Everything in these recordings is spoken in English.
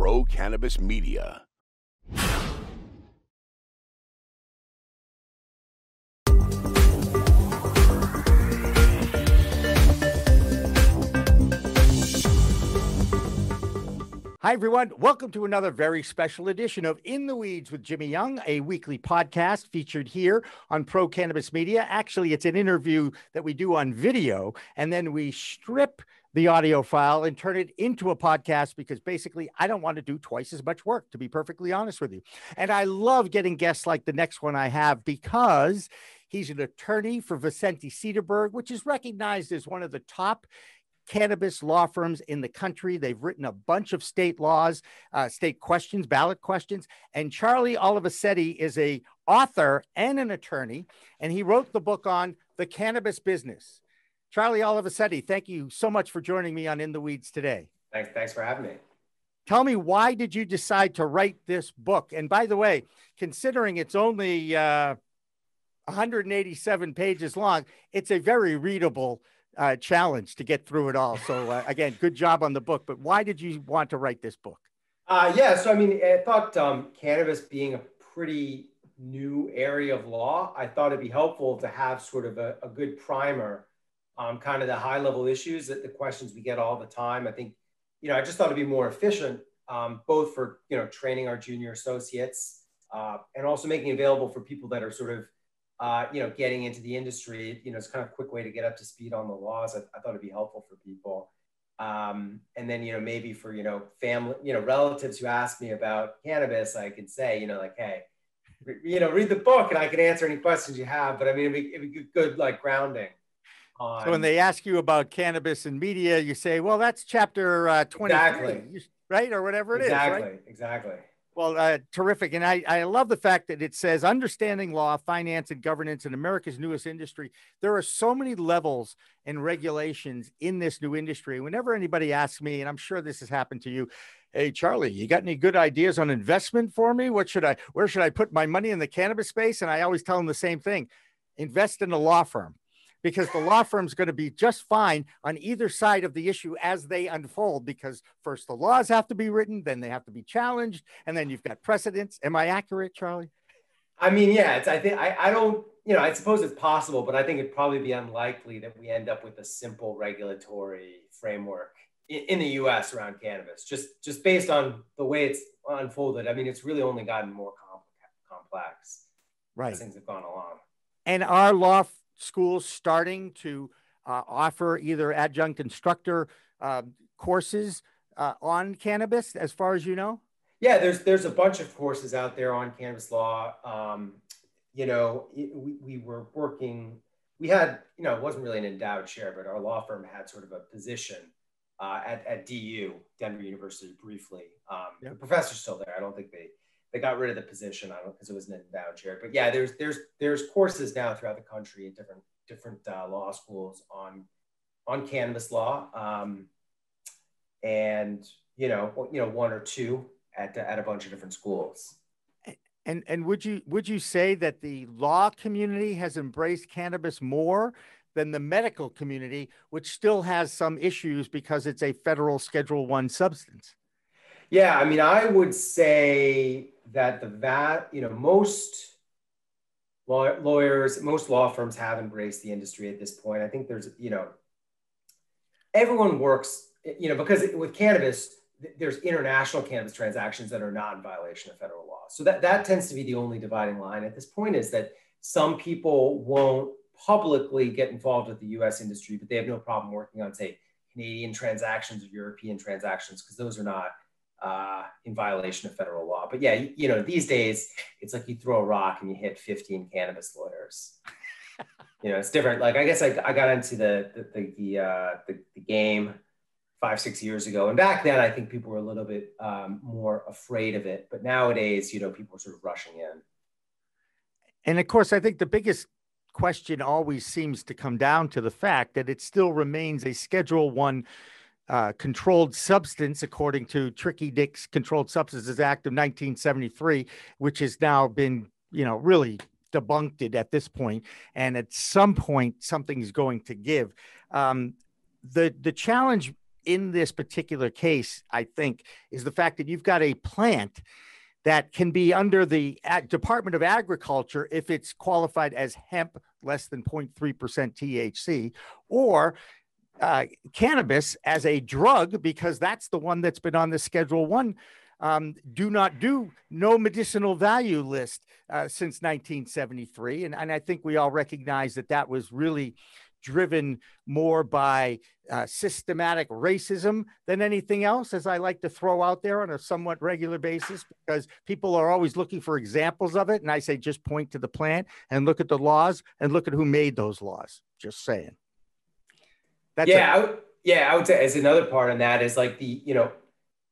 Pro Cannabis Media. Hi, everyone. Welcome to another very special edition of In the Weeds with Jimmy Young, a weekly podcast featured here on Pro Cannabis Media. Actually, it's an interview that we do on video, and then we strip the audio file and turn it into a podcast because basically I don't want to do twice as much work, to be perfectly honest with you. And I love getting guests like the next one I have because he's an attorney for Vicente Sederberg, which is recognized as one of the top cannabis law firms in the country. They've written a bunch of state laws, uh, state questions, ballot questions. And Charlie Alovisetti is a author and an attorney, and he wrote the book on the cannabis business. Charlie Alovisetti, thank you so much for joining me on In the Weeds today. Thanks, thanks for having me. Tell me, why did you decide to write this book? And by the way, considering it's only uh, 187 pages long, it's a very readable uh, challenge to get through it all. So uh, again, good job on the book. But why did you want to write this book? Uh, yeah, so I mean, I thought um, cannabis being a pretty new area of law, I thought it'd be helpful to have sort of a, a good primer on kind of the high level issues that the questions we get all the time. I think, you know, I just thought it'd be more efficient, um, both for you know training our junior associates uh, and also making available for people that are sort of uh, you know, getting into the industry, you know, it's kind of a quick way to get up to speed on the laws. I, I thought it'd be helpful for people. Um, and then, you know, maybe for, you know, family, you know, relatives who ask me about cannabis, I could say, you know, like, hey, you know, read the book and I can answer any questions you have. But I mean, it'd be, it'd be good, like grounding. On... So when they ask you about cannabis and media, you say, well, that's chapter uh, 23, exactly. right? Or whatever it exactly. is, right? Exactly. Well, uh, terrific. And I, I love the fact that it says understanding law, finance, and governance in America's newest industry. There are so many levels and regulations in this new industry. Whenever anybody asks me, and I'm sure this has happened to you, hey, Charlie, you got any good ideas on investment for me? What should I, where should I put my money in the cannabis space? And I always tell them the same thing invest in a law firm because the law firm's going to be just fine on either side of the issue as they unfold because first the laws have to be written then they have to be challenged and then you've got precedents. Am i accurate charlie? I mean yeah it's i think i, I don't you know i suppose it's possible but i think it'd probably be unlikely that we end up with a simple regulatory framework in, in the us around cannabis just just based on the way it's unfolded. I mean it's really only gotten more complex right. as things have gone along. And our law schools starting to uh, offer either adjunct instructor uh, courses uh, on cannabis, as far as you know? Yeah, there's there's a bunch of courses out there on cannabis law. Um, you know, we, we were working. We had, you know, it wasn't really an endowed chair, but our law firm had sort of a position uh, at, at DU, Denver University, briefly. Um, yep. The professor's still there. I don't think they they got rid of the position. I don't because it was an endowed chair. But yeah, there's there's there's courses now throughout the country at different different uh, law schools on on cannabis law, um, and you know you know one or two at at a bunch of different schools. And and would you would you say that the law community has embraced cannabis more than the medical community, which still has some issues because it's a federal Schedule One substance? Yeah, I mean, I would say that the VAT, you know, most law, lawyers, most law firms have embraced the industry at this point. I think there's, you know, everyone works, you know, because with cannabis, there's international cannabis transactions that are not in violation of federal law. So that, that tends to be the only dividing line at this point is that some people won't publicly get involved with the US industry, but they have no problem working on, say, Canadian transactions or European transactions, because those are not uh, in violation of federal law. But yeah, you, you, know, these days it's like you throw a rock and you hit 15 cannabis lawyers. you know, it's different. Like I guess I, I got into the the the, the, uh, the, the game five six years ago, and back then I think people were a little bit um, more afraid of it. But nowadays, you know, people are sort of rushing in. And of course, I think the biggest question always seems to come down to the fact that it still remains a Schedule One uh, controlled substance, according to Tricky Dick's Controlled Substances Act of 1973, which has now been, you know, really debunked at this point. And at some point, something's going to give. Um, the the challenge in this particular case, I think, is the fact that you've got a plant that can be under the Department of Agriculture if it's qualified as hemp less than 0.3% THC, or uh, cannabis as a drug because that's the one that's been on the Schedule One um, do not do no medicinal value list uh, since 1973, and and I think we all recognize that that was really driven more by uh, systematic racism than anything else, as I like to throw out there on a somewhat regular basis, because people are always looking for examples of it. And I say, just point to the plant and look at the laws and look at who made those laws. Just saying. That's yeah, a- I w- yeah, I would say as another part on that is like the you know,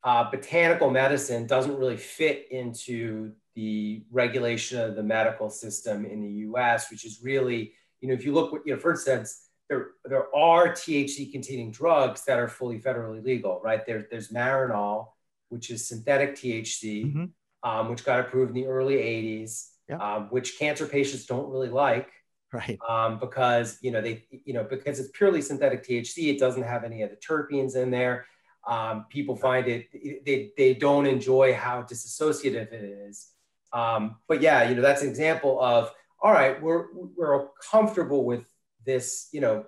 uh, botanical medicine doesn't really fit into the regulation of the medical system in the U.S., which is really you know if you look you know for instance there there are THC containing drugs that are fully federally legal, right? There, there's Marinol, which is synthetic THC, mm-hmm. um, which got approved in the early 80s, um, which cancer patients don't really like right um, because you know they you know because it's purely synthetic thc it doesn't have any of the terpenes in there um, people find it they, they don't enjoy how disassociative it is um, but yeah you know that's an example of all right we're we're comfortable with this you know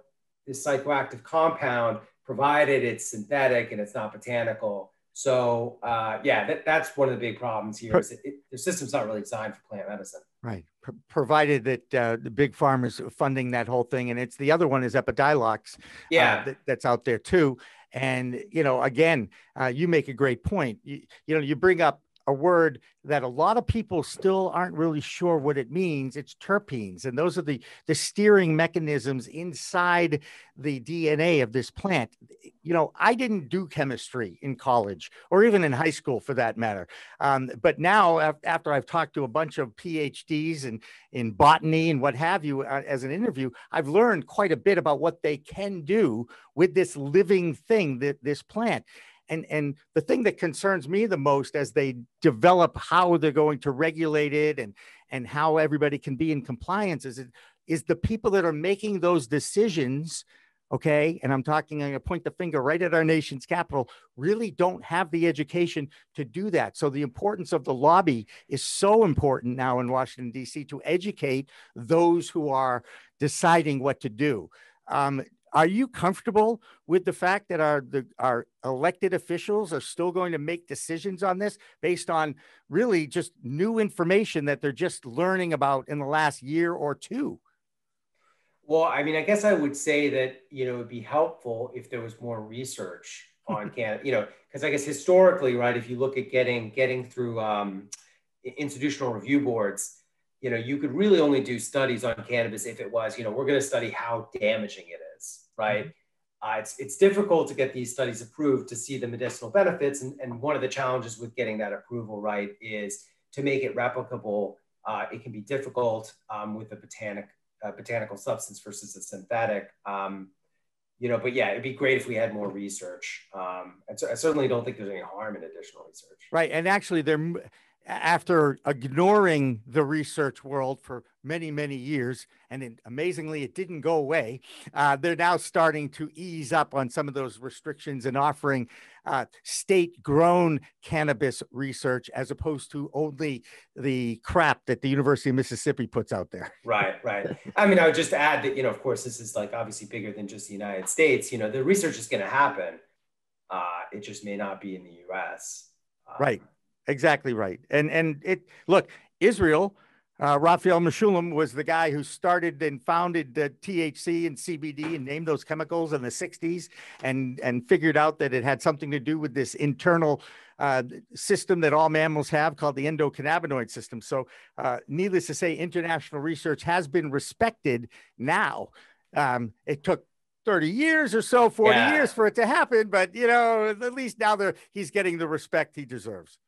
this psychoactive compound provided it's synthetic and it's not botanical so uh, yeah, that, that's one of the big problems here. Is it, it, the system's not really designed for plant medicine. Right. P- provided that uh, the big farm is funding that whole thing, and it's the other one is Epidiolex. Uh, yeah, uh, that, that's out there too. And you know, again, uh, you make a great point. You, you know, you bring up a word that a lot of people still aren't really sure what it means. It's terpenes, and those are the the steering mechanisms inside the DNA of this plant. You know, I didn't do chemistry in college or even in high school for that matter. Um, but now, after I've talked to a bunch of PhDs and in botany and what have you uh, as an interview, I've learned quite a bit about what they can do with this living thing, that this plant and and the thing that concerns me the most as they develop how they're going to regulate it and and how everybody can be in compliance is it is the people that are making those decisions okay and i'm talking i'm going to point the finger right at our nation's capital really don't have the education to do that. So the importance of the lobby is so important now in washington d.c to educate those who are deciding what to do. Um, are you comfortable with the fact that our the, our elected officials are still going to make decisions on this based on really just new information that they're just learning about in the last year or two? Well, I mean, I guess I would say that you know it'd be helpful if there was more research on Canada. You know, because I guess historically, right, if you look at getting getting through um, institutional review boards, you know, you could really only do studies on cannabis if it was, you know, we're going to study how damaging it is right? Mm-hmm. Uh, it's, it's difficult to get these studies approved to see the medicinal benefits. And, and one of the challenges with getting that approval right is to make it replicable. Uh, it can be difficult um, with a botanic, uh, botanical substance versus a synthetic. Um, you know, but yeah, it'd be great if we had more research. Um, and so I certainly don't think there's any harm in additional research. Right, and actually, there after ignoring the research world for many, many years, and it, amazingly, it didn't go away. Uh, they're now starting to ease up on some of those restrictions and offering uh, state grown cannabis research as opposed to only the crap that the University of Mississippi puts out there. Right, right. I mean, I would just add that, you know, of course, this is like obviously bigger than just the United States. You know, the research is going to happen, uh, it just may not be in the US. right exactly right. And and it look, Israel, uh, Raphael Mechoulam was the guy who started and founded the THC and CBD and named those chemicals in the 60s and and figured out that it had something to do with this internal uh, system that all mammals have called the endocannabinoid system. So, uh, needless to say, international research has been respected now. Um, it took 30 years or so, 40 yeah. years for it to happen, but you know, at least now he's getting the respect he deserves.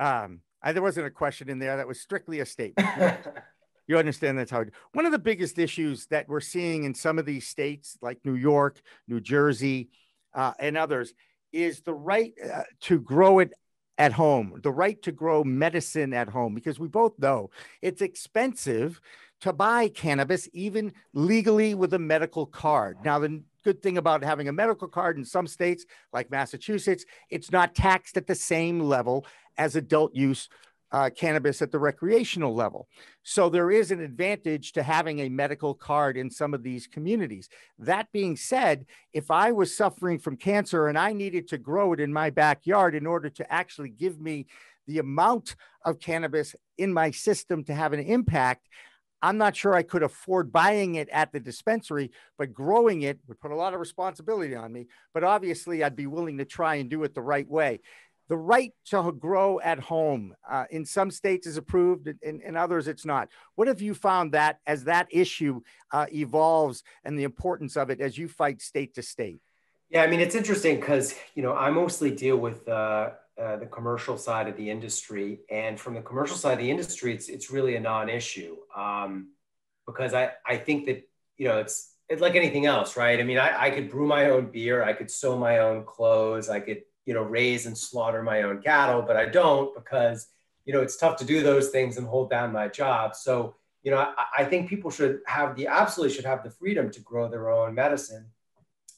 Um, I, there wasn't a question in there. That was strictly a statement. you understand that's how. One of the biggest issues that we're seeing in some of these states, like New York, New Jersey, uh, and others, is the right uh, to grow it at home, the right to grow medicine at home, because we both know it's expensive to buy cannabis, even legally with a medical card. Now, the good thing about having a medical card in some states, like Massachusetts, it's not taxed at the same level as adult use uh, cannabis at the recreational level. So there is an advantage to having a medical card in some of these communities. That being said, if I was suffering from cancer and I needed to grow it in my backyard in order to actually give me the amount of cannabis in my system to have an impact, I'm not sure I could afford buying it at the dispensary, but growing it would put a lot of responsibility on me. But obviously, I'd be willing to try and do it the right way. The right to grow at home uh, in some states is approved, in, in others it's not. What have you found that as that issue uh, evolves and the importance of it as you fight state to state? Yeah, I mean, it's interesting because, you know, I mostly deal with uh, uh, the commercial side of the industry. And from the commercial side of the industry, it's, it's really a non-issue um, because I, I think that, you know, it's, it's like anything else, right? I mean, I, I could brew my own beer. I could sew my own clothes. I could, you know, raise and slaughter my own cattle, but I don't because, you know, it's tough to do those things and hold down my job. So, you know, I, I think people should have the, absolutely should have the freedom to grow their own medicine,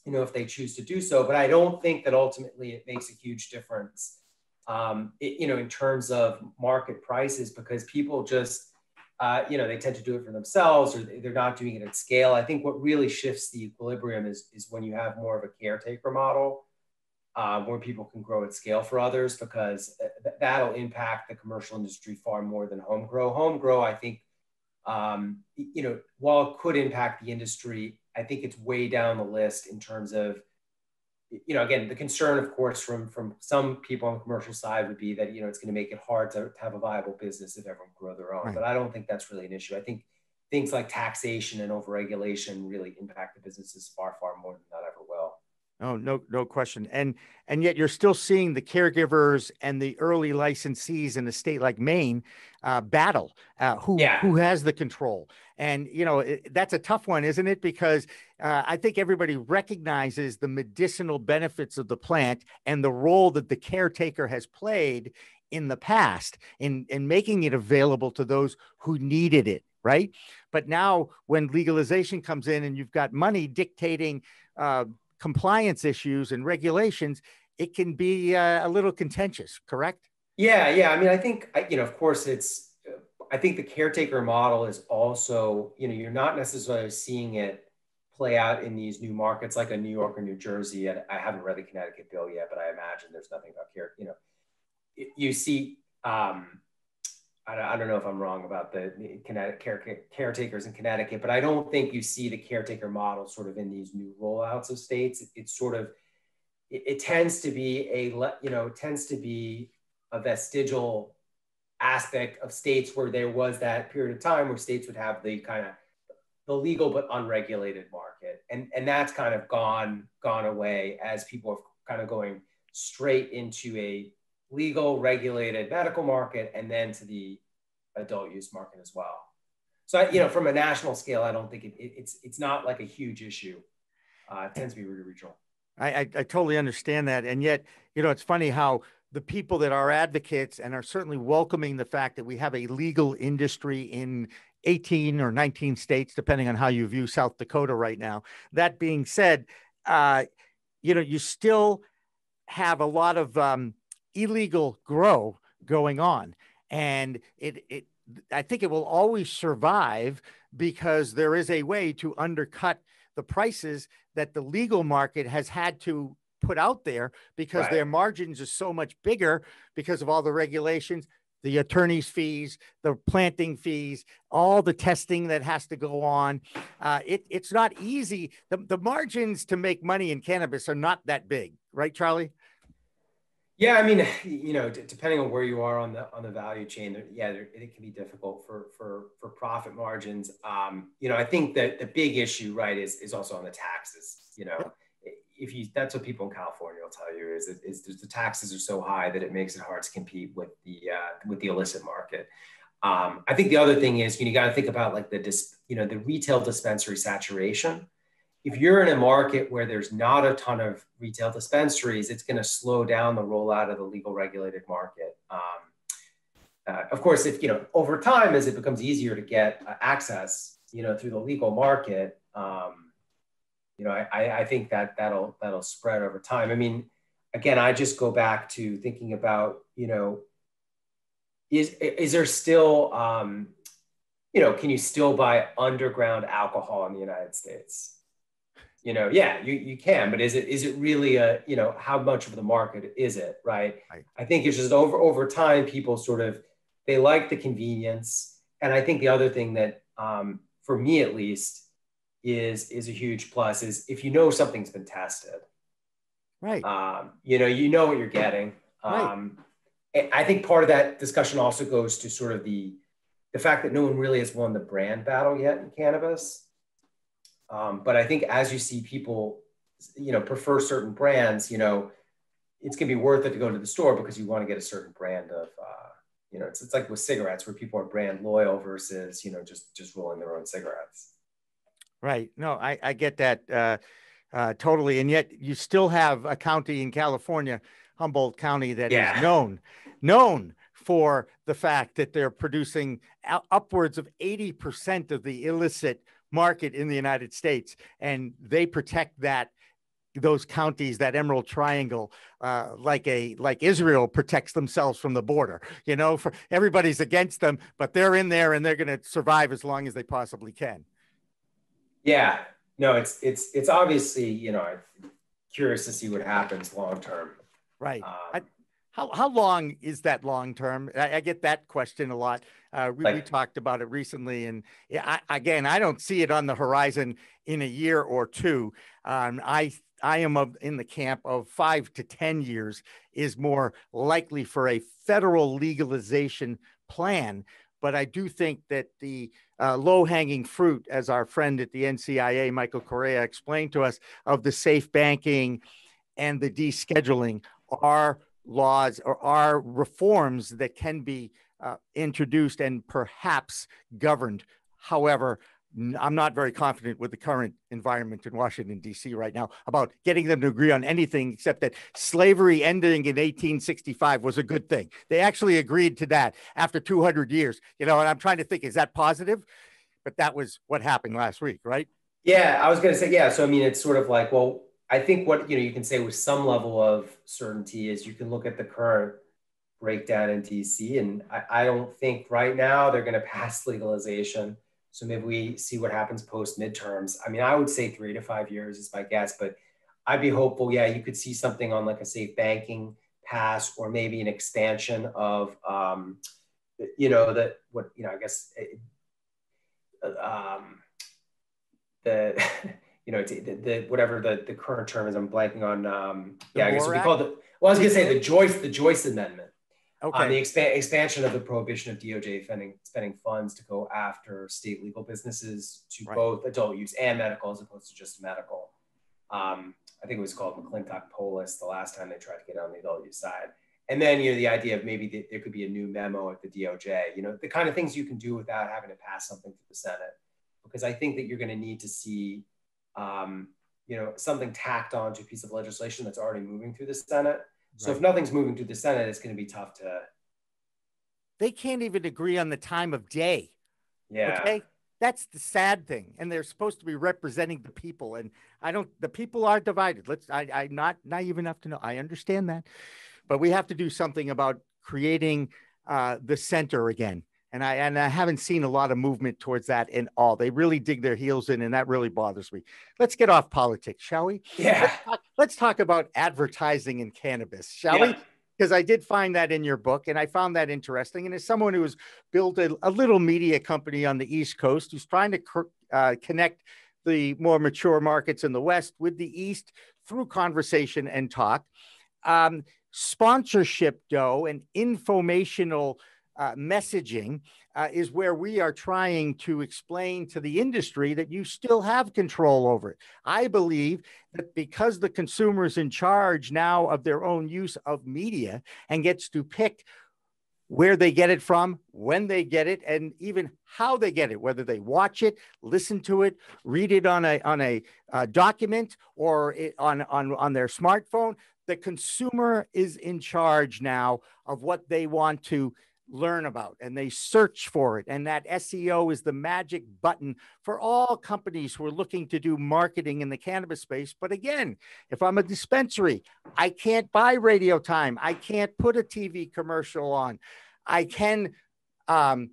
you know, if they choose to do so. But I don't think that ultimately it makes a huge difference um, it, you know, in terms of market prices, because people just, uh, you know, they tend to do it for themselves or they're not doing it at scale. I think what really shifts the equilibrium is, is when you have more of a caretaker model uh, where people can grow at scale for others, because th- that'll impact the commercial industry far more than home grow. Home grow, I think, um, you know, while it could impact the industry, I think it's way down the list in terms of you know, again, the concern, of course, from from some people on the commercial side would be that you know it's going to make it hard to, to have a viable business if everyone grow their own. Right. But I don't think that's really an issue. I think things like taxation and overregulation really impact the businesses far, far more than that. Oh, no, no question. And and yet you're still seeing the caregivers and the early licensees in a state like Maine uh, battle. Uh, who yeah. who has the control? And you know it, that's a tough one, isn't it? Because uh, I think everybody recognizes the medicinal benefits of the plant and the role that the caretaker has played in the past in in making it available to those who needed it right but now when legalization comes in and you've got money dictating uh, compliance issues and regulations, it can be uh, a little contentious, correct? Yeah, yeah. I mean, I think, you know, of course, it's, I think the caretaker model is also, you know, you're not necessarily seeing it play out in these new markets like a New York or New Jersey. And I haven't read the Connecticut bill yet, but I imagine there's nothing about care, you know, you see, um, I don't, know if I'm wrong about the, caretakers in Connecticut, but I don't think you see the caretaker model sort of in these new rollouts of states. It, it's sort of it, it, tends to be a you know tends to be a vestigial aspect of states where there was that period of time where states would have the kind of the legal but unregulated market, and and that's kind of gone gone away as people are kind of going straight into a legal regulated medical market and then to the adult use market as well. So, you know, from a national scale, I don't think it, it, it's it's not like a huge issue. Uh, it tends to be regional. I, I, I totally understand that, and yet, you know, it's funny how the people that are advocates and are certainly welcoming the fact that we have a legal industry in 18 or 19 states, depending on how you view South Dakota right now. That being said, uh, you know, you still have a lot of um, illegal grow going on. And it, it, I think it will always survive because there is a way to undercut the prices that the legal market has had to put out there because right. their margins are so much bigger because of all the regulations the attorney's fees, the planting fees, all the testing that has to go on. Uh, it, it's not easy. The, the margins to make money in cannabis are not that big, right, Charlie? Yeah, I mean, you know, depending on where you are on the on the value chain, yeah, it can be difficult for for for profit margins. Um, you know, I think that the big issue, right, is is also on the taxes. You know, if you that's what people in California will tell you is is the taxes are so high that it makes it hard to compete with the uh, with the illicit market. Um, I think the other thing is you, know, you got to think about like the dis, you know the retail dispensary saturation if you're in a market where there's not a ton of retail dispensaries, it's going to slow down the rollout of the legal regulated market. Um, uh, of course, if you know over time as it becomes easier to get uh, access, you know, through the legal market, um, you know, I, I think that that'll that'll spread over time. I mean, again, I just go back to thinking about, you know, is is there still, um, you know, can you still buy underground alcohol in the United States? You know, yeah, you, you can, but is it is it really a, you know, how much of the market is it, right? right. I think it's just over over time, people sort of they like the convenience, and I think the other thing that, um, for me at least, is is a huge plus is if you know something's been tested right um, you know you know what you're getting um, right. i think part of that discussion also goes to sort of the the fact that no one really has won the brand battle yet in cannabis um, but i think as you see people you know prefer certain brands you know it's going to be worth it to go to the store because you want to get a certain brand of uh, you know it's, it's like with cigarettes where people are brand loyal versus you know just just rolling their own cigarettes Right. No, I, I get that uh, uh, totally. And yet you still have a county in California, Humboldt County, that yeah. is known, known for the fact that they're producing upwards of 80% of the illicit market in the United States. And they protect that those counties, that Emerald Triangle, uh, like a like Israel protects themselves from the border. You know, for everybody's against them, but they're in there and they're going to survive as long as they possibly can. Yeah, no, it's it's it's obviously you know I'm curious to see what happens long term. Right. Um, I, how how long is that long term? I, I, get that question a lot. Uh, we, like, we, talked about it recently, and I, again, I don't see it on the horizon in a year or two. Um, I I am of, in the camp of five to ten years is more likely for a federal legalization plan but I do think that the uh, low hanging fruit, as our friend at the NCIA, Michael Correia, explained to us, of the safe banking and the descheduling are laws or are reforms that can be uh, introduced and perhaps governed. However, I'm not very confident with the current environment in Washington, D.C. right now about getting them to agree on anything except that slavery ending in 1865 was a good thing. They actually agreed to that after 200 years. You know, and I'm trying to think, is that positive? But that was what happened last week, right? Yeah, I was going to say, yeah. So, I mean, it's sort of like, well, I think what, you know, you can say with some level of certainty is you can look at the current breakdown in DC. And I, I don't think right now they're going to pass legalization so maybe we see what happens post midterms. I mean, I would say three to five years is my guess, but I'd be hopeful. Yeah, you could see something on like a safe banking pass or maybe an expansion of, um, you know, that what, you know, I guess uh, um, the, you know, the, the, whatever the, the current term is, I'm blanking on. Um, yeah, I guess we call it. Well, I was gonna say the Joyce, the Joyce Amendment okay. on the expa- expansion of the prohibition of DOJ spending, spending funds to go after state legal businesses to right. both adult use and medical as opposed to just medical. Um, I think it was called McClintock Polis the last time they tried to get on the adult use side. And then, you know, the idea of maybe the, there could be a new memo at the DOJ, you know, the kind of things you can do without having to pass something to the Senate. Because I think that you're going to need to see, um, you know, something tacked onto a piece of legislation that's already moving through the Senate so right. if nothing's moving through the Senate, it's going to be tough to. They can't even agree on the time of day. Yeah. Okay. That's the sad thing. And they're supposed to be representing the people. And I don't, the people are divided. Let's, I, I'm not naive enough to know. I understand that. But we have to do something about creating uh, the center again and I and I haven't seen a lot of movement towards that in all. They really dig their heels in, and that really bothers me. Let's get off politics, shall we? Yeah. Let's talk, let's talk about advertising in cannabis, shall yeah. we? Because I did find that in your book, and I found that interesting. And as someone who has built a, a little media company on the East Coast, who's trying to uh, connect the more mature markets in the West with the East through conversation and talk, um, sponsorship, though, and informational uh, messaging uh, is where we are trying to explain to the industry that you still have control over it. I believe that because the consumer is in charge now of their own use of media and gets to pick where they get it from, when they get it, and even how they get it, whether they watch it, listen to it, read it on a on a uh, document or it, on on on their smartphone. The consumer is in charge now of what they want to learn about and they search for it. And that SEO is the magic button for all companies who are looking to do marketing in the cannabis space. But again, if I'm a dispensary, I can't buy radio time, I can't put a TV commercial on. I can um,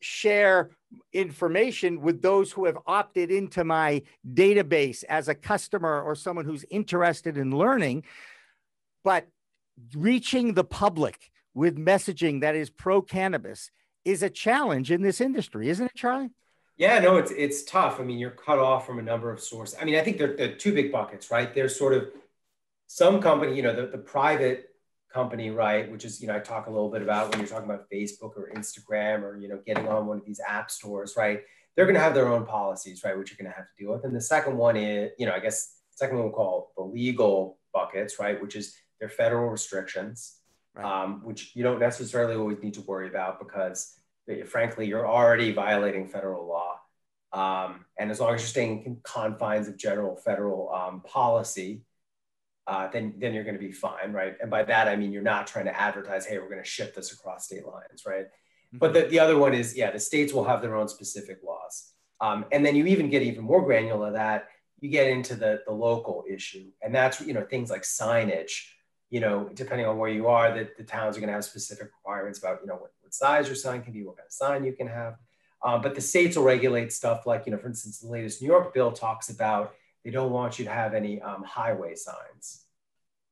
share information with those who have opted into my database as a customer or someone who's interested in learning. But reaching the public with messaging that is pro cannabis is a challenge in this industry, isn't it, Charlie? Yeah, no, it's it's tough. I mean, you're cut off from a number of sources. I mean, I think there, there are two big buckets, right? There's sort of some company, you know, the, the private company, right? Which is, you know, I talk a little bit about when you're talking about Facebook or Instagram or, you know, getting on one of these app stores, right? They're going to have their own policies, right? Which you're going to have to deal with. And the second one is, you know, I guess second one we'll call the legal buckets, right? Which is their federal restrictions, right. um, which you don't necessarily always need to worry about because frankly, you're already violating federal law. Um, and as long as you're staying in confines of general federal um, policy, uh, then then you're going to be fine, right? And by that I mean you're not trying to advertise, hey, we're going to ship this across state lines, right? Mm-hmm. But the, the other one is, yeah, the states will have their own specific laws, um, and then you even get even more granular that you get into the the local issue, and that's you know things like signage. You know, depending on where you are, that the towns are going to have specific requirements about you know what, what size your sign can be, what kind of sign you can have. Uh, but the states will regulate stuff like, you know, for instance, the latest New York bill talks about they don't want you to have any um, highway signs.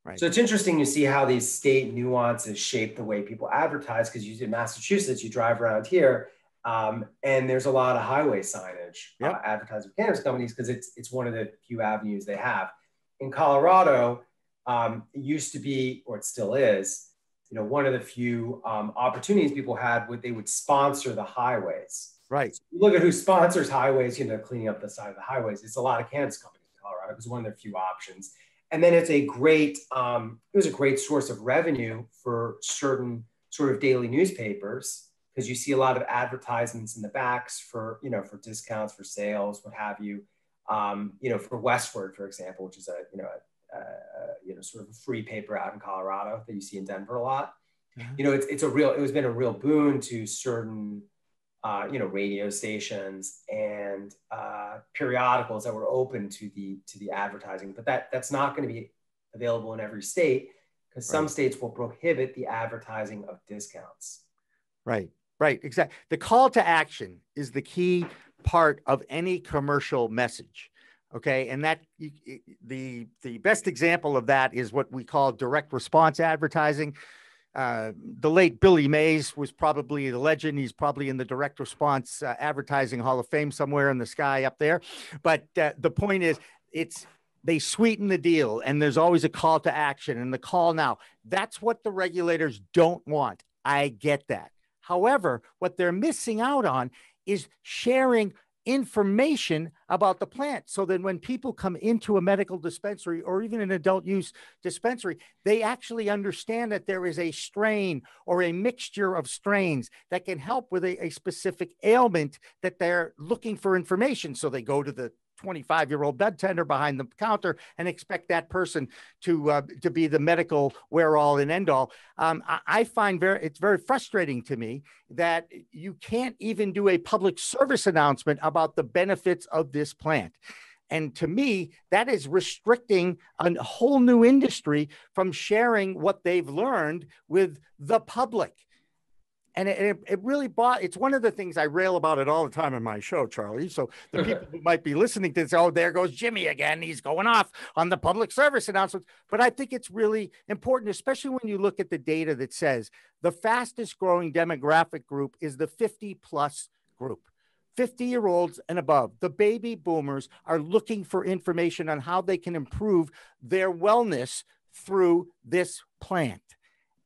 Right. So it's interesting to see how these state nuances shape the way people advertise. Because you in Massachusetts, you drive around here, um, and there's a lot of highway signage yep. uh, advertised with cannabis companies because it's it's one of the few avenues they have. In Colorado, um, it used to be, or it still is, you know, one of the few um, opportunities people had would they would sponsor the highways. Right. So look at who sponsors highways. You know, cleaning up the side of the highways. It's a lot of cannabis companies. In Colorado It was one of their few options. And then it's a great, um, it was a great source of revenue for certain sort of daily newspapers because you see a lot of advertisements in the backs for, you know, for discounts, for sales, what have you. Um, you know, for Westword, for example, which is a, you know, a, a, you know, sort of a free paper out in Colorado that you see in Denver a lot. Mm-hmm. You know, it's, it's a real, it has been a real boon to certain uh, you know, radio stations and uh, periodicals that were open to the to the advertising. But that that's not going to be available in every state because right. some states will prohibit the advertising of discounts. Right, right, exactly. The call to action is the key part of any commercial message. Okay, and that the the best example of that is what we call direct response advertising uh, the late Billy Mays was probably the legend. He's probably in the direct response uh, advertising Hall of Fame somewhere in the sky up there. But uh, the point is, it's they sweeten the deal, and there's always a call to action. And the call now, that's what the regulators don't want. I get that. However, what they're missing out on is sharing information about the plant so that when people come into a medical dispensary or even an adult use dispensary, they actually understand that there is a strain or a mixture of strains that can help with a, a specific ailment that they're looking for information. So they go to the 25 year old budtender behind the counter and expect that person to uh, to be the medical where all and end all. Um, I, I, find very it's very frustrating to me that you can't even do a public service announcement about the benefits of this plant. And to me, that is restricting a whole new industry from sharing what they've learned with the public and it, it, really bought it's one of the things i rail about it all the time in my show charlie so the people who might be listening to this oh there goes jimmy again he's going off on the public service announcements but i think it's really important especially when you look at the data that says the fastest growing demographic group is the 50 plus group 50 year olds and above, the baby boomers are looking for information on how they can improve their wellness through this plant.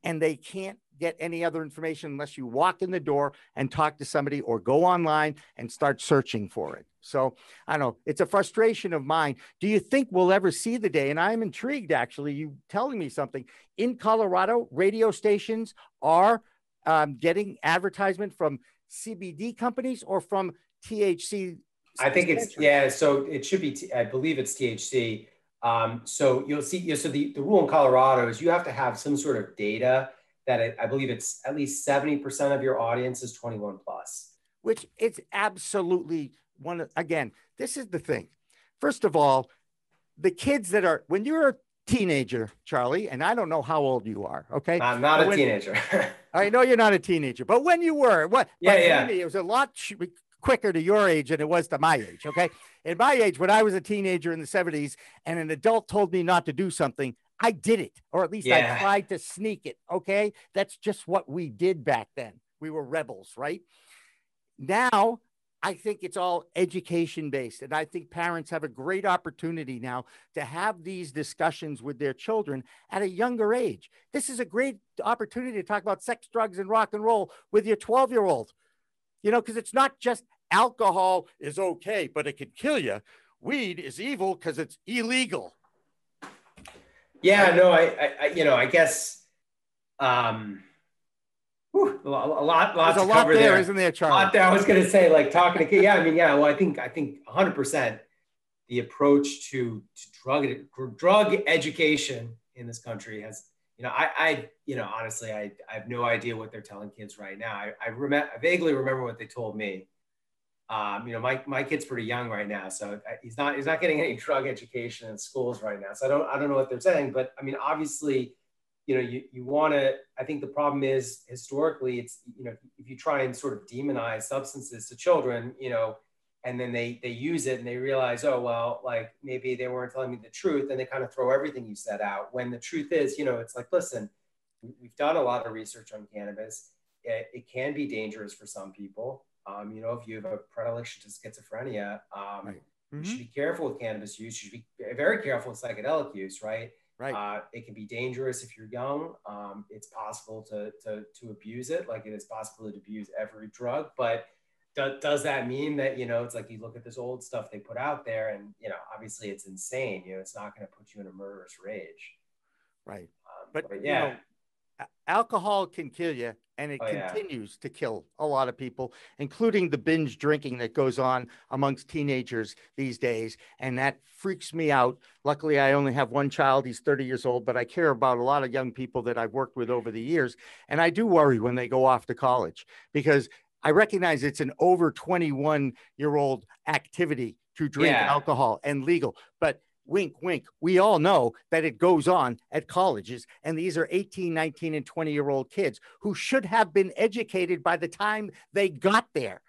And they can't get any other information unless you walk in the door and talk to somebody or go online and start searching for it. So I don't know. It's a frustration of mine. Do you think we'll ever see the day? And I'm intrigued, actually, you telling me something. In Colorado, radio stations are um, getting advertisement from CBD companies or from THC. I think it's, yeah. So it should be, I believe it's THC. Um, so you'll see, so the, the rule in Colorado is you have to have some sort of data that it, I believe it's at least 70% of your audience is 21 plus. Which it's absolutely one. Again, this is the thing. First of all, the kids that are, when you're a teenager, Charlie, and I don't know how old you are. Okay. I'm not But a teenager. I know you're not a teenager, but when you were, what? Yeah, yeah. me, it was a lot quicker to your age than it was to my age. Okay. In my age, when I was a teenager in the 70s and an adult told me not to do something, I did it, or at least Yeah. I tried to sneak it. Okay. That's just what we did back then. We were rebels, right? Now, I think it's all education based. And I think parents have a great opportunity now to have these discussions with their children at a younger age. This is a great opportunity to talk about sex, drugs, and rock and roll with your 12 year old. You know, because it's not just alcohol is okay, but it could kill you. Weed is evil because it's illegal. Yeah, no, I, I, I, you know, I guess, um, whew, a lot, a lot, lot There's a lot there, there, isn't there, lot there. I was going to say, like talking to kids. Yeah, I mean, yeah. Well, I think I think 100 percent the approach to to drug drug education in this country has, you know, I, I you know, honestly, I, I have no idea what they're telling kids right now. I, I remember, I vaguely remember what they told me. Um, you know, my, my kid's pretty young right now, so he's not he's not getting any drug education in schools right now. So I don't I don't know what they're saying, but I mean, obviously, you know, you, you want to, I think the problem is historically it's, you know, if you try and sort of demonize substances to children, you know, and then they, they use it and they realize, oh, well, like maybe they weren't telling me the truth and they kind of throw everything you said out when the truth is, you know, it's like, listen, we- we've done a lot of research on cannabis. It, it can be dangerous for some people. Um, you know, if you have a predilection to schizophrenia, um, Right. you Mhm. should be careful with cannabis use. You should be very careful with psychedelic use, right? Right. Uh, it can be dangerous if you're young. Um, it's possible to, to, to abuse it, like it is possible to abuse every drug. But do, does that mean that, you know, it's like you look at this old stuff they put out there and, you know, obviously it's insane. You know, it's not going to put you in a murderous rage. Right. Um, But, but you yeah, know, alcohol can kill you and it Oh, yeah. continues to kill a lot of people including the binge drinking that goes on amongst teenagers these days and that freaks me out luckily i only have one child he's 30 years old but i care about a lot of young people that i've worked with over the years and i do worry when they go off to college because i recognize it's an over 21 year old activity to drink Yeah. alcohol and legal but wink, wink, we all know that it goes on at colleges. And these are 18, 19, and 20 year old kids who should have been educated by the time they got there.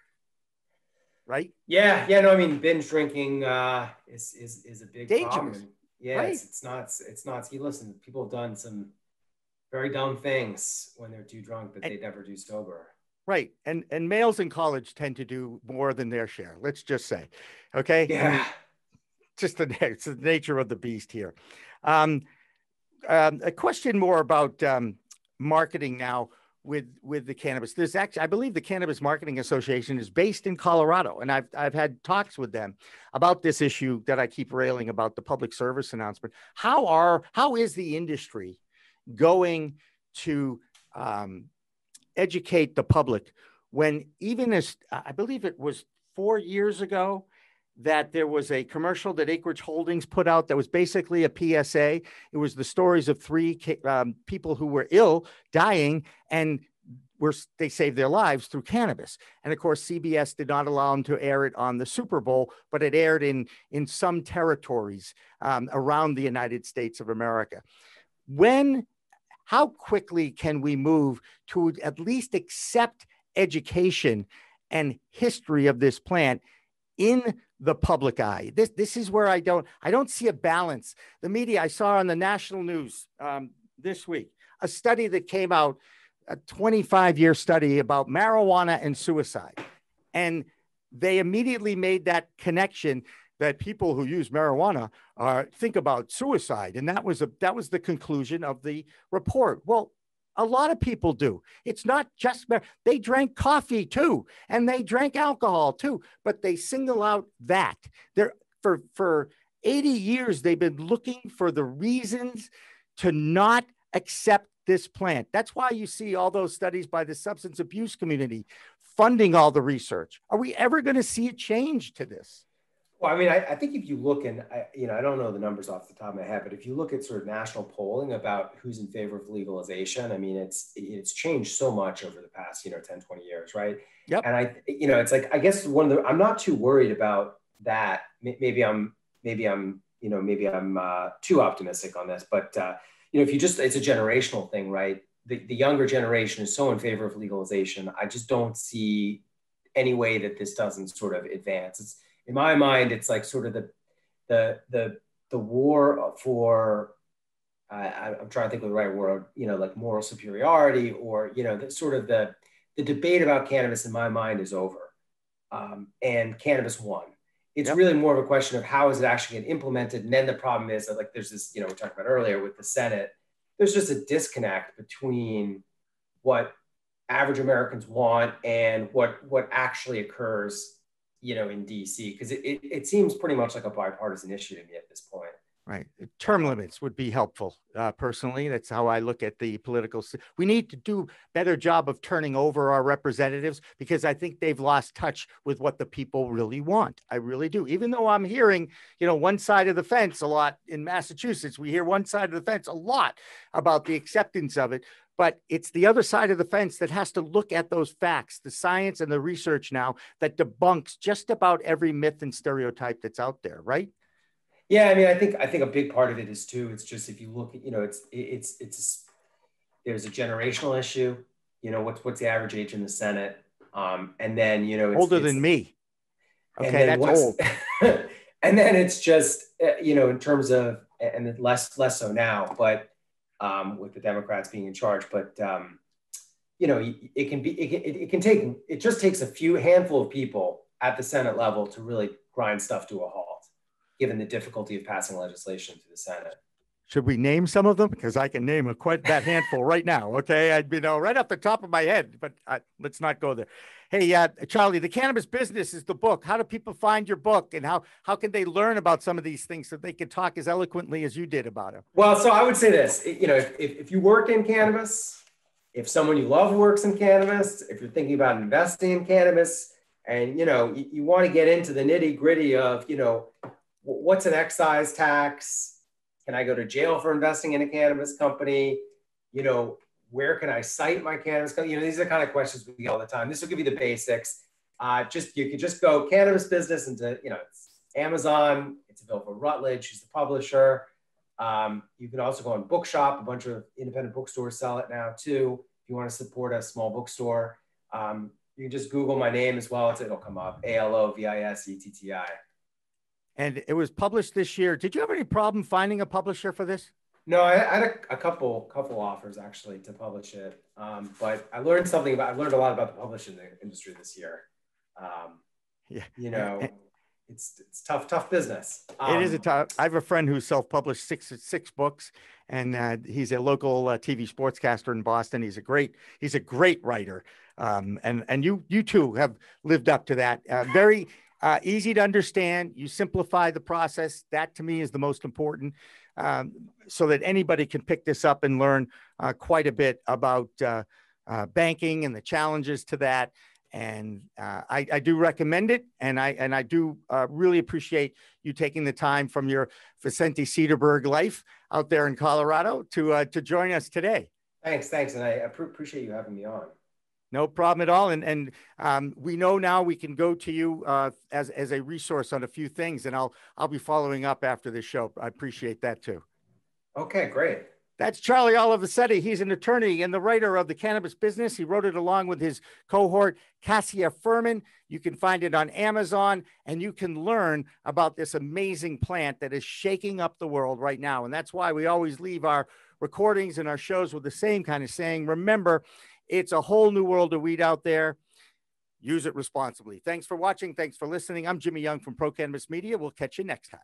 Right? yeah, yeah. No, I mean, binge drinking uh, is, is, is a big problem. Dangerous. And Yeah, Right. it's, it's not, it's not, you listen, people have done some very dumb things when they're too drunk that And- they never do sober. Right. And and males in college tend to do more than their share. Let's just say. Okay. Yeah. Just the, it's the nature of the beast here. Um, um, a question more about um, marketing now with with the cannabis. There's actually, I believe, the Cannabis Marketing Association is based in Colorado, and I've I've had talks with them about this issue that I keep railing about the public service announcement. How are how is the industry going to um, educate the public when even as I believe it was four years ago that there was a commercial that Acreage Holdings put out that was basically a PSA. It was the stories of three um, people who were ill, dying, and were they saved their lives through cannabis. And of course, CBS did not allow them to air it on the Super Bowl, but it aired in in some territories um, around the United States of America. When, how quickly can we move to at least accept education and history of this plant in the public eye. This this is where I don't I don't see a balance. The media I saw on the national news um, this week a study that came out, a 25 year study about marijuana and suicide, and they immediately made that connection that people who use marijuana uh, think about suicide, and that was a that was the conclusion of the report. Well. A lot of people do. It's not just they drank coffee too, and they drank alcohol too but they single out that. They're for for 80 years they've been looking for the reasons to not accept this plant. That's why you see all those studies by the substance abuse community funding all the research. Are we ever going to see a change to this? Well, I mean, I, I, think if you look and I, you know, I don't know the numbers off the top of my head, but if you look at sort of national polling about who's in favor of legalization, I mean, it's it's changed so much over the past, you know, 10, 20 years, right? Yep. And I, you know, it's like I guess one of the I'm not too worried about that. Maybe I'm maybe I'm you know maybe I'm uh, too optimistic on this, but uh, you know, if you just it's a generational thing, right? The, the younger generation is so in favor of legalization. I just don't see any way that this doesn't sort of advance. It's in my mind, it's like sort of the the the the war for I, I'm trying to think of the right word, you know, like moral superiority, or you know, the sort of the the debate about cannabis in my mind is over, um, and cannabis won. It's yep. really more of a question of how is it actually getting implemented, and then the problem is that like there's this, you know, we talked about earlier with the Senate. There's just a disconnect between what average Americans want and what what actually occurs you know, in DC? Because it, it, it, seems pretty much like a bipartisan issue to me at this point. Right. Term limits would be helpful. Uh, personally, that's how I look at the political. We need to do better job of turning over our representatives because I think they've lost touch with what the people really want. I really do. Even though I'm hearing, you know, one side of the fence a lot in Massachusetts, we hear one side of the fence a lot about the acceptance of it but it's the other side of the fence that has to look at those facts, the science and the research now that debunks just about every myth and stereotype that's out there, right? Yeah, I mean, I think I think a big part of it is too. It's just if you look at, you know, it's it's it's there's a generational issue. You know, what's what's the average age in the Senate? Um, and then you know, it's, older it's, than me. Okay, that's old. and then it's just uh, you know, in terms of and less less so now, but um, with the Democrats being in charge. But um, you know, it can be it can, it can take it just takes a few handful of people at the Senate level to really grind stuff to a halt, given the difficulty of passing legislation to the Senate. Should we name some of them? Because I can name a quite that handful right now. Okay, I'd you know right off the top of my head, but uh, let's not go there. Hey, uh, Charlie, the cannabis business is the book. How do people find your book, and how how can they learn about some of these things so they can talk as eloquently as you did about it? Well, so I would say this. You know, if, if you work in cannabis, if someone you love works in cannabis, if you're thinking about investing in cannabis, and you know you, you want to get into the nitty gritty of you know what's an excise tax? Can I go to jail for investing in a cannabis company? You know, where can I site my cannabis? You know, these are the kind of questions we get all the time. This will give you the basics. Uh, just you can just go cannabis business into you know it's Amazon. It's available for Routledge, who's the publisher. Um, you can also go on Bookshop. A bunch of independent bookstores sell it now too. If you want to support a small bookstore, um, you can just Google my name as well. it'll come up. A L O V I S E T T I. And it was published this year. Did you have any problem finding a publisher for this? No, I, I had a, a, couple couple offers actually to publish it, um, but I learned something about. I learned a lot about the publishing industry this year. Um, yeah, you know, it's it's tough tough business. Um, it is a um, tough. I have a friend who self published six six books, and uh, he's a local uh, TV sportscaster in Boston. He's a great he's a great writer, um, and and you you too have lived up to that. Uh, very. Uh, easy to understand. You simplify the process. That to me is the most important um, so that anybody can pick this up and learn uh, quite a bit about uh, uh, banking and the challenges to that. And uh, I, I, do recommend it, and I and I do uh, really appreciate you taking the time from your Vicente Sederberg life out there in Colorado to to join us today. Thanks, thanks, and I appreciate you having me on. No problem at all. And and um, we know now we can go to you uh, as as a resource on a few things, and I'll I'll be following up after this show. I appreciate that too. Okay, great. That's Charlie Alovisetti. He's an attorney and the writer of The Cannabis Business. He wrote it along with his cohort, Cassia Furman. You can find it on Amazon and you can learn about this amazing plant that is shaking up the world right now. And that's why we always leave our recordings and our shows with the same kind of saying remember, it's a whole new world of weed out there. Use it responsibly. Thanks for watching. Thanks for listening. I'm Jimmy Young from Pro Cannabis Media. We'll catch you next time.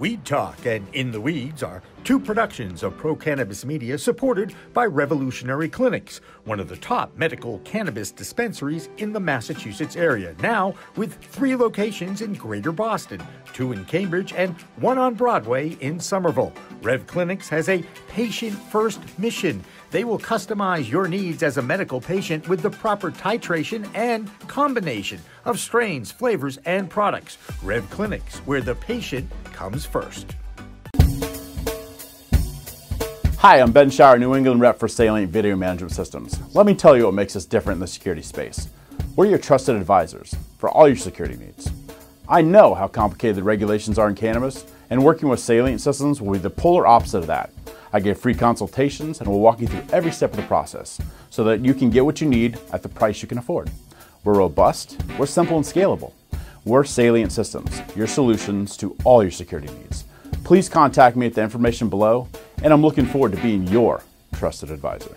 Weed Talk and In the Weeds are two productions of Pro Cannabis Media supported by Revolutionary Clinics, one of the top medical cannabis dispensaries in the Massachusetts area, now with three locations in Greater Boston, two in Cambridge, and one on Broadway in Somerville. Rev Clinics has a patient first mission. They will customize your needs as a medical patient with the proper titration and combination of strains, flavors, and products. Rev Clinics, where the patient comes first. Hi, I'm Ben Shower, New England rep for Salient Video Management Systems. Let me tell you what makes us different in the security space. We're your trusted advisors for all your security needs. I know how complicated the regulations are in cannabis, and working with Salient Systems will be the polar opposite of that. I give free consultations and will walk you through every step of the process so that you can get what you need at the price you can afford. We're robust, we're simple and scalable. We're Salient Systems, your solutions to all your security needs. Please contact me at the information below, and I'm looking forward to being your trusted advisor.